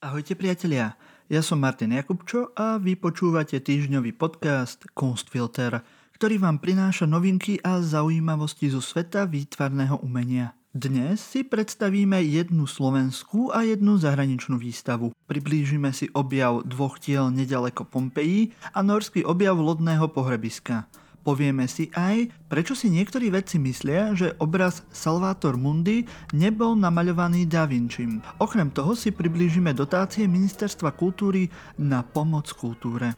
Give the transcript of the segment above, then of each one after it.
Ahojte priatelia, ja som Martin Jakubčo a vy počúvate týždňový podcast Kunstfilter, ktorý vám prináša novinky a zaujímavosti zo sveta výtvarného umenia. Dnes si predstavíme jednu slovenskú a jednu zahraničnú výstavu. Priblížime si objav dvoch tiel nedaleko Pompeji a norský objav lodného pohrebiska. Povieme si aj, prečo si niektorí vedci myslia, že obraz Salvator Mundi nebol namaľovaný Da Vincim. Okrem toho si priblížime dotácie Ministerstva kultúry na pomoc kultúre.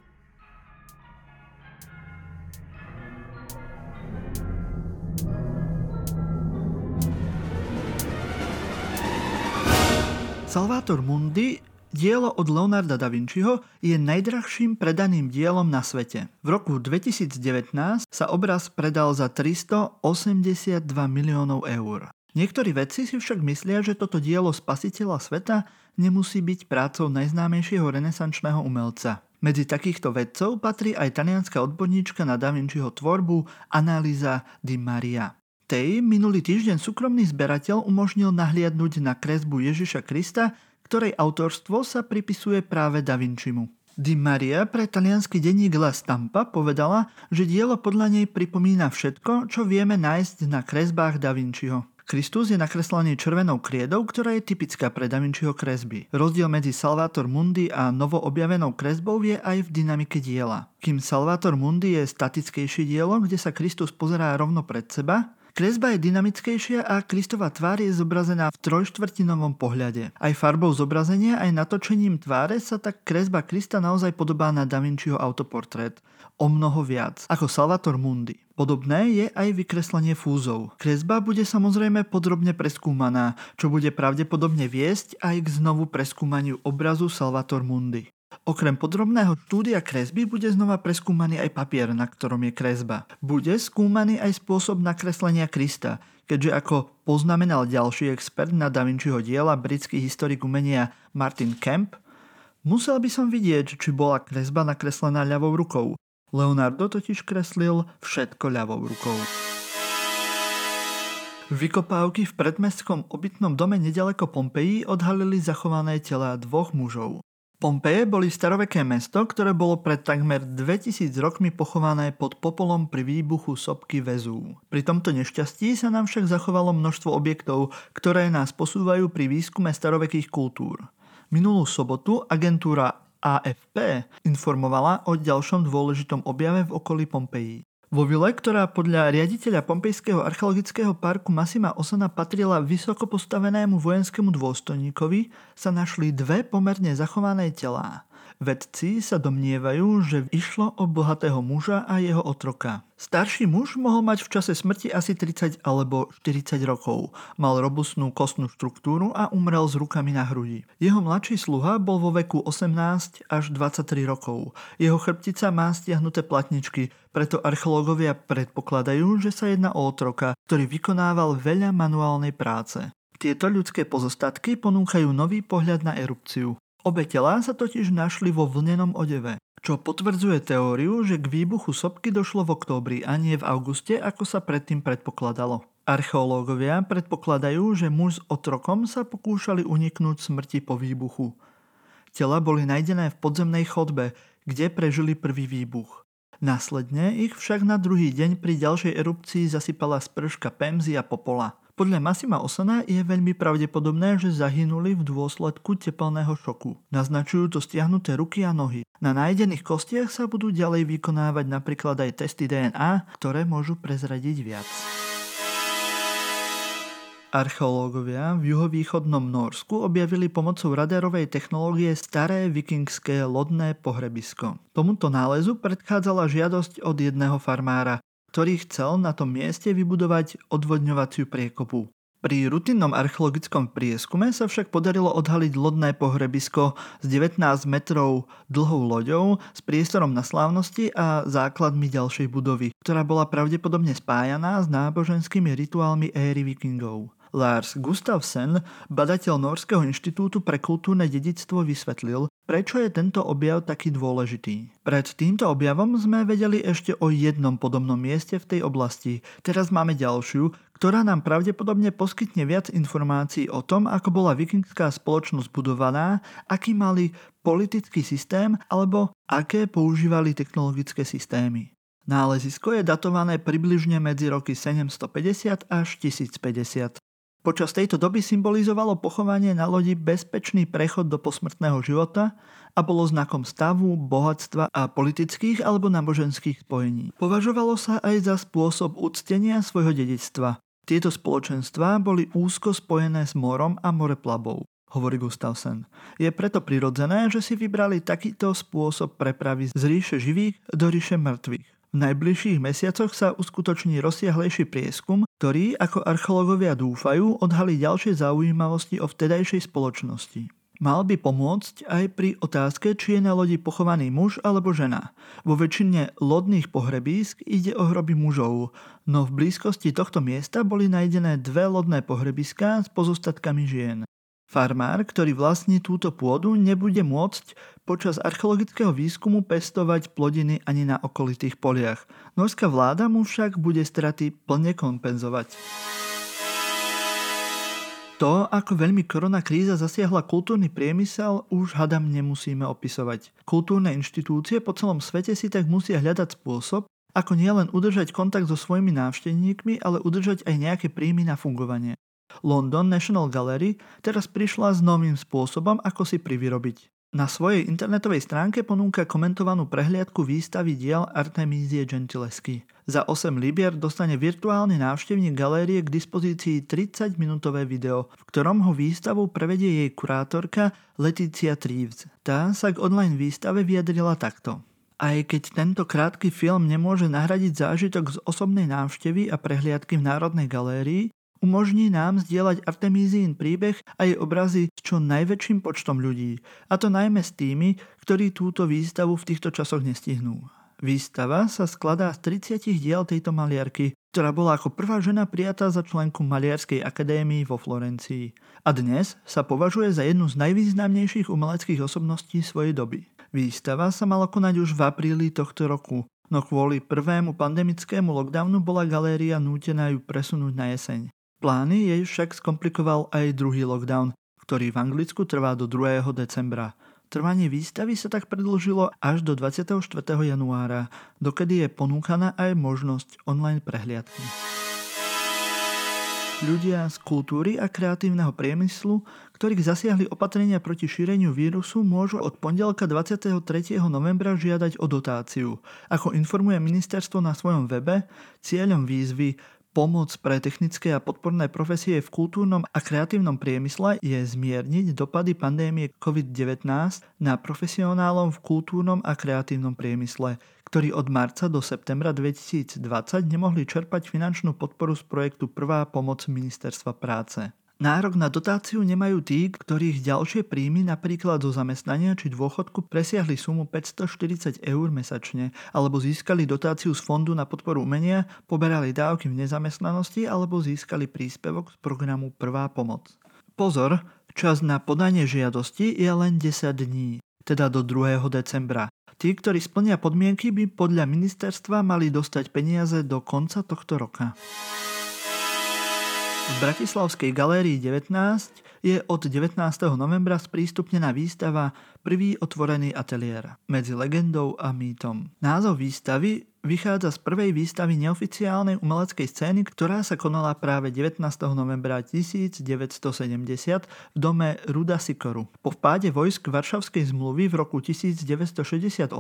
Salvator Mundi Dielo od Leonarda da Vinciho je najdrahším predaným dielom na svete. V roku 2019 sa obraz predal za 382 miliónov eur. Niektorí vedci si však myslia, že toto dielo spasiteľa sveta nemusí byť prácou najznámejšieho renesančného umelca. Medzi takýchto vedcov patrí aj talianská odborníčka na Da Vinciho tvorbu Analýza Di Maria. Tej minulý týždeň súkromný zberateľ umožnil nahliadnúť na kresbu Ježiša Krista, ktorej autorstvo sa pripisuje práve Da Vincimu. Di Maria pre talianský denník La Stampa povedala, že dielo podľa nej pripomína všetko, čo vieme nájsť na kresbách Da Vinciho. Kristus je nakreslený červenou kriedou, ktorá je typická pre Da Vinciho kresby. Rozdiel medzi Salvator Mundi a novo objavenou kresbou je aj v dynamike diela. Kým Salvator Mundi je statickejšie dielo, kde sa Kristus pozerá rovno pred seba, Kresba je dynamickejšia a Kristova tvár je zobrazená v trojštvrtinovom pohľade. Aj farbou zobrazenia, aj natočením tváre sa tak kresba Krista naozaj podobá na Da Vinciho autoportrét. O mnoho viac, ako Salvator Mundi. Podobné je aj vykreslenie fúzov. Kresba bude samozrejme podrobne preskúmaná, čo bude pravdepodobne viesť aj k znovu preskúmaniu obrazu Salvator Mundi. Okrem podrobného štúdia kresby bude znova preskúmaný aj papier, na ktorom je kresba. Bude skúmaný aj spôsob nakreslenia Krista, keďže ako poznamenal ďalší expert na Da Vinciho diela, britský historik umenia Martin Kemp, musel by som vidieť, či bola kresba nakreslená ľavou rukou. Leonardo totiž kreslil všetko ľavou rukou. Vykopávky v predmestskom obytnom dome nedaleko Pompeji odhalili zachované tela dvoch mužov. Pompeje boli staroveké mesto, ktoré bolo pred takmer 2000 rokmi pochované pod popolom pri výbuchu sopky Vezú. Pri tomto nešťastí sa nám však zachovalo množstvo objektov, ktoré nás posúvajú pri výskume starovekých kultúr. Minulú sobotu agentúra AFP informovala o ďalšom dôležitom objave v okolí Pompeji. Vo vile, ktorá podľa riaditeľa Pompejského archeologického parku Massima Osana patrila vysoko postavenému vojenskému dôstojníkovi, sa našli dve pomerne zachované telá. Vedci sa domnievajú, že išlo o bohatého muža a jeho otroka. Starší muž mohol mať v čase smrti asi 30 alebo 40 rokov. Mal robustnú kostnú štruktúru a umrel s rukami na hrudi. Jeho mladší sluha bol vo veku 18 až 23 rokov. Jeho chrbtica má stiahnuté platničky, preto archeológovia predpokladajú, že sa jedná o otroka, ktorý vykonával veľa manuálnej práce. Tieto ľudské pozostatky ponúkajú nový pohľad na erupciu. Obe telá sa totiž našli vo vlnenom odeve, čo potvrdzuje teóriu, že k výbuchu sopky došlo v októbri a nie v auguste, ako sa predtým predpokladalo. Archeológovia predpokladajú, že muž s otrokom sa pokúšali uniknúť smrti po výbuchu. Tela boli nájdené v podzemnej chodbe, kde prežili prvý výbuch. Následne ich však na druhý deň pri ďalšej erupcii zasypala sprška pemzy a popola. Podľa Massima Osana je veľmi pravdepodobné, že zahynuli v dôsledku tepelného šoku. Naznačujú to stiahnuté ruky a nohy. Na nájdených kostiach sa budú ďalej vykonávať napríklad aj testy DNA, ktoré môžu prezradiť viac. Archeológovia v juhovýchodnom Norsku objavili pomocou radarovej technológie staré vikingské lodné pohrebisko. Tomuto nálezu predchádzala žiadosť od jedného farmára, ktorý chcel na tom mieste vybudovať odvodňovaciu priekopu. Pri rutinnom archeologickom prieskume sa však podarilo odhaliť lodné pohrebisko s 19 metrov dlhou loďou s priestorom na slávnosti a základmi ďalšej budovy, ktorá bola pravdepodobne spájaná s náboženskými rituálmi éry vikingov. Lars Gustavsen, badateľ Norského inštitútu pre kultúrne dedictvo, vysvetlil, prečo je tento objav taký dôležitý. Pred týmto objavom sme vedeli ešte o jednom podobnom mieste v tej oblasti. Teraz máme ďalšiu, ktorá nám pravdepodobne poskytne viac informácií o tom, ako bola vikingská spoločnosť budovaná, aký mali politický systém alebo aké používali technologické systémy. Nálezisko je datované približne medzi roky 750 až 1050. Počas tejto doby symbolizovalo pochovanie na lodi bezpečný prechod do posmrtného života a bolo znakom stavu, bohatstva a politických alebo náboženských spojení. Považovalo sa aj za spôsob uctenia svojho dedictva. Tieto spoločenstvá boli úzko spojené s morom a moreplavou hovorí Gustavsen. Je preto prirodzené, že si vybrali takýto spôsob prepravy z ríše živých do ríše mŕtvych. V najbližších mesiacoch sa uskutoční rozsiahlejší prieskum, ktorý, ako archeológovia dúfajú, odhalí ďalšie zaujímavosti o vtedajšej spoločnosti. Mal by pomôcť aj pri otázke, či je na lodi pochovaný muž alebo žena. Vo väčšine lodných pohrebísk ide o hroby mužov, no v blízkosti tohto miesta boli nájdené dve lodné pohrebiská s pozostatkami žien. Farmár, ktorý vlastní túto pôdu, nebude môcť počas archeologického výskumu pestovať plodiny ani na okolitých poliach. Norská vláda mu však bude straty plne kompenzovať. To, ako veľmi korona kríza zasiahla kultúrny priemysel, už hadam nemusíme opisovať. Kultúrne inštitúcie po celom svete si tak musia hľadať spôsob, ako nielen udržať kontakt so svojimi návštevníkmi, ale udržať aj nejaké príjmy na fungovanie. London National Gallery teraz prišla s novým spôsobom, ako si privyrobiť. Na svojej internetovej stránke ponúka komentovanú prehliadku výstavy diel Artemízie Gentilesky. Za 8 libier dostane virtuálny návštevník galérie k dispozícii 30-minútové video, v ktorom ho výstavu prevedie jej kurátorka Leticia Treves. Tá sa k online výstave vyjadrila takto. Aj keď tento krátky film nemôže nahradiť zážitok z osobnej návštevy a prehliadky v Národnej galérii, umožní nám zdieľať Artemízín príbeh a jej obrazy s čo najväčším počtom ľudí, a to najmä s tými, ktorí túto výstavu v týchto časoch nestihnú. Výstava sa skladá z 30 diel tejto maliarky, ktorá bola ako prvá žena prijatá za členku Maliarskej akadémii vo Florencii. A dnes sa považuje za jednu z najvýznamnejších umeleckých osobností svojej doby. Výstava sa mala konať už v apríli tohto roku, no kvôli prvému pandemickému lockdownu bola galéria nútená ju presunúť na jeseň. Plány jej však skomplikoval aj druhý lockdown, ktorý v Anglicku trvá do 2. decembra. Trvanie výstavy sa tak predlžilo až do 24. januára, dokedy je ponúkaná aj možnosť online prehliadky. Ľudia z kultúry a kreatívneho priemyslu, ktorých zasiahli opatrenia proti šíreniu vírusu, môžu od pondelka 23. novembra žiadať o dotáciu. Ako informuje ministerstvo na svojom webe, cieľom výzvy Pomoc pre technické a podporné profesie v kultúrnom a kreatívnom priemysle je zmierniť dopady pandémie COVID-19 na profesionálom v kultúrnom a kreatívnom priemysle, ktorí od marca do septembra 2020 nemohli čerpať finančnú podporu z projektu Prvá pomoc Ministerstva práce. Nárok na dotáciu nemajú tí, ktorých ďalšie príjmy napríklad zo zamestnania či dôchodku presiahli sumu 540 eur mesačne, alebo získali dotáciu z Fondu na podporu umenia, poberali dávky v nezamestnanosti alebo získali príspevok z programu Prvá pomoc. Pozor, čas na podanie žiadosti je len 10 dní, teda do 2. decembra. Tí, ktorí splnia podmienky, by podľa ministerstva mali dostať peniaze do konca tohto roka. V Bratislavskej galérii 19 je od 19. novembra sprístupnená výstava Prvý otvorený ateliér medzi legendou a mýtom. Názov výstavy vychádza z prvej výstavy neoficiálnej umeleckej scény, ktorá sa konala práve 19. novembra 1970 v dome Ruda Sikoru. Po vpáde vojsk Varšavskej zmluvy v roku 1968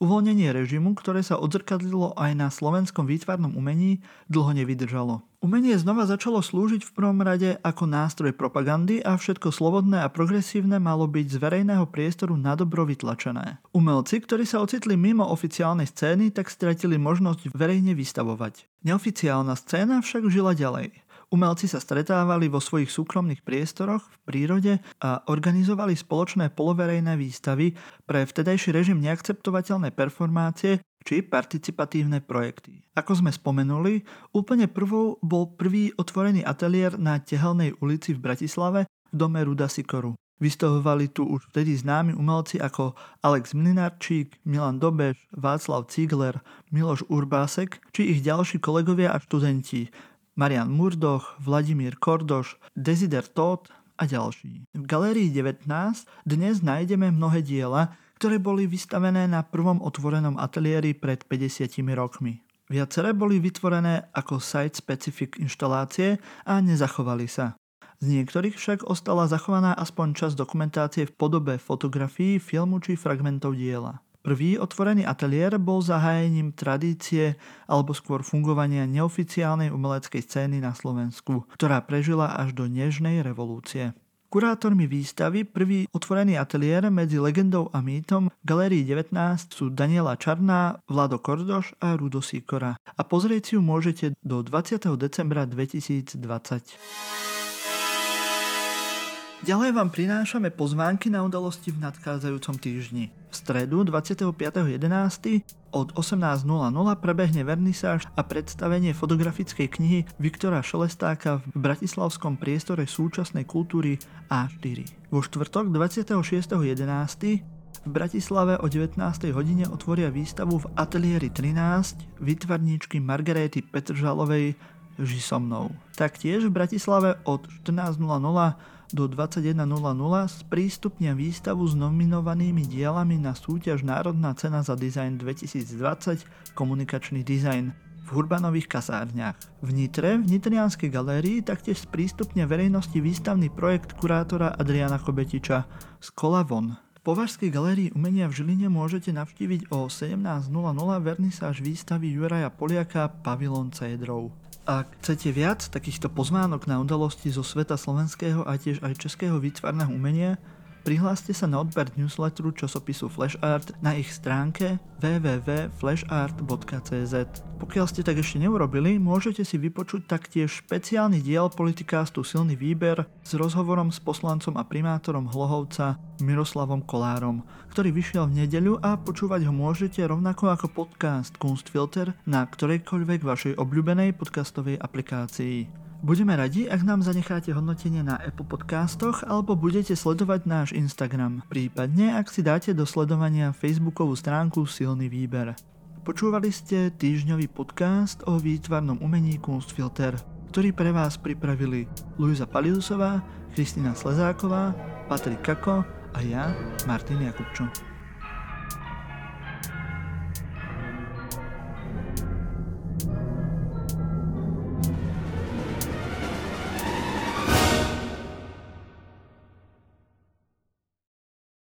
uvoľnenie režimu, ktoré sa odzrkadlilo aj na slovenskom výtvarnom umení, dlho nevydržalo. Umenie znova začalo slúžiť v prvom rade ako nástroj propagandy a všetko slobodné a progresívne malo byť z verejného priestoru nadobro vytlačené. Umelci, ktorí sa ocitli mimo oficiálnej scény, tak stratili možnosť verejne vystavovať. Neoficiálna scéna však žila ďalej. Umelci sa stretávali vo svojich súkromných priestoroch v prírode a organizovali spoločné poloverejné výstavy pre vtedajší režim neakceptovateľné performácie či participatívne projekty. Ako sme spomenuli, úplne prvou bol prvý otvorený ateliér na Tehelnej ulici v Bratislave v dome Ruda Sikoru. Vystavovali tu už vtedy známi umelci ako Alex Mlinarčík, Milan Dobeš, Václav Cigler, Miloš Urbásek či ich ďalší kolegovia a študenti Marian Murdoch, Vladimír Kordoš, Desider Todd a ďalší. V galérii 19 dnes nájdeme mnohé diela, ktoré boli vystavené na prvom otvorenom ateliéri pred 50 rokmi. Viaceré boli vytvorené ako site-specific inštalácie a nezachovali sa. Z niektorých však ostala zachovaná aspoň časť dokumentácie v podobe fotografií, filmu či fragmentov diela. Prvý otvorený ateliér bol zahájením tradície alebo skôr fungovania neoficiálnej umeleckej scény na Slovensku, ktorá prežila až do nežnej revolúcie. Kurátormi výstavy prvý otvorený ateliér medzi legendou a mýtom v Galérii 19 sú Daniela Čarná, Vlado Kordoš a Rudo Sikora. A pozrieť si ju môžete do 20. decembra 2020. Ďalej vám prinášame pozvánky na udalosti v nadchádzajúcom týždni. V stredu 25.11. od 18.00 prebehne vernisáž a predstavenie fotografickej knihy Viktora Šelestáka v bratislavskom priestore súčasnej kultúry A4. Vo štvrtok 26.11. v Bratislave o 19. hodine otvoria výstavu v Ateliéri 13 vytvarníčky Margaréty Petržalovej Ži. Taktiež v Bratislave od 14.00 do 21.00 sprístupnia výstavu s nominovanými dielami na súťaž Národná cena za dizajn 2020 Komunikačný dizajn v Hurbanových kasárniach. V Nitre, v Nitrianskej galérii taktiež sprístupnia verejnosti výstavný projekt kurátora Adriana Chobetiča Skola von. V Považskej galérii umenia v Žiline môžete navštíviť o 17.00 vernisáž výstavy Juraja Poliaka Pavilon Cédrov. Ak chcete viac takýchto pozvánok na udalosti zo sveta slovenského a tiež aj českého výtvarného umenia, Prihláste sa na odber newsletteru časopisu Flash Art na ich stránke www.flashart.cz. Pokiaľ ste tak ešte neurobili, môžete si vypočuť taktiež špeciálny diel politikástu Silný výber s rozhovorom s poslancom a primátorom Hlohovca Miroslavom Kolárom, ktorý vyšiel v nedeľu a počúvať ho môžete rovnako ako podcast Kunstfilter na ktorejkoľvek vašej obľúbenej podcastovej aplikácii. Budeme radi, ak nám zanecháte hodnotenie na Apple Podcastoch alebo budete sledovať náš Instagram, prípadne ak si dáte do sledovania Facebookovú stránku Silný výber. Počúvali ste týždňový podcast o výtvarnom umení Kunstfilter, ktorý pre vás pripravili Luisa Paliusová, Kristina Slezáková, Patrik Kako a ja, Martin Jakubčo.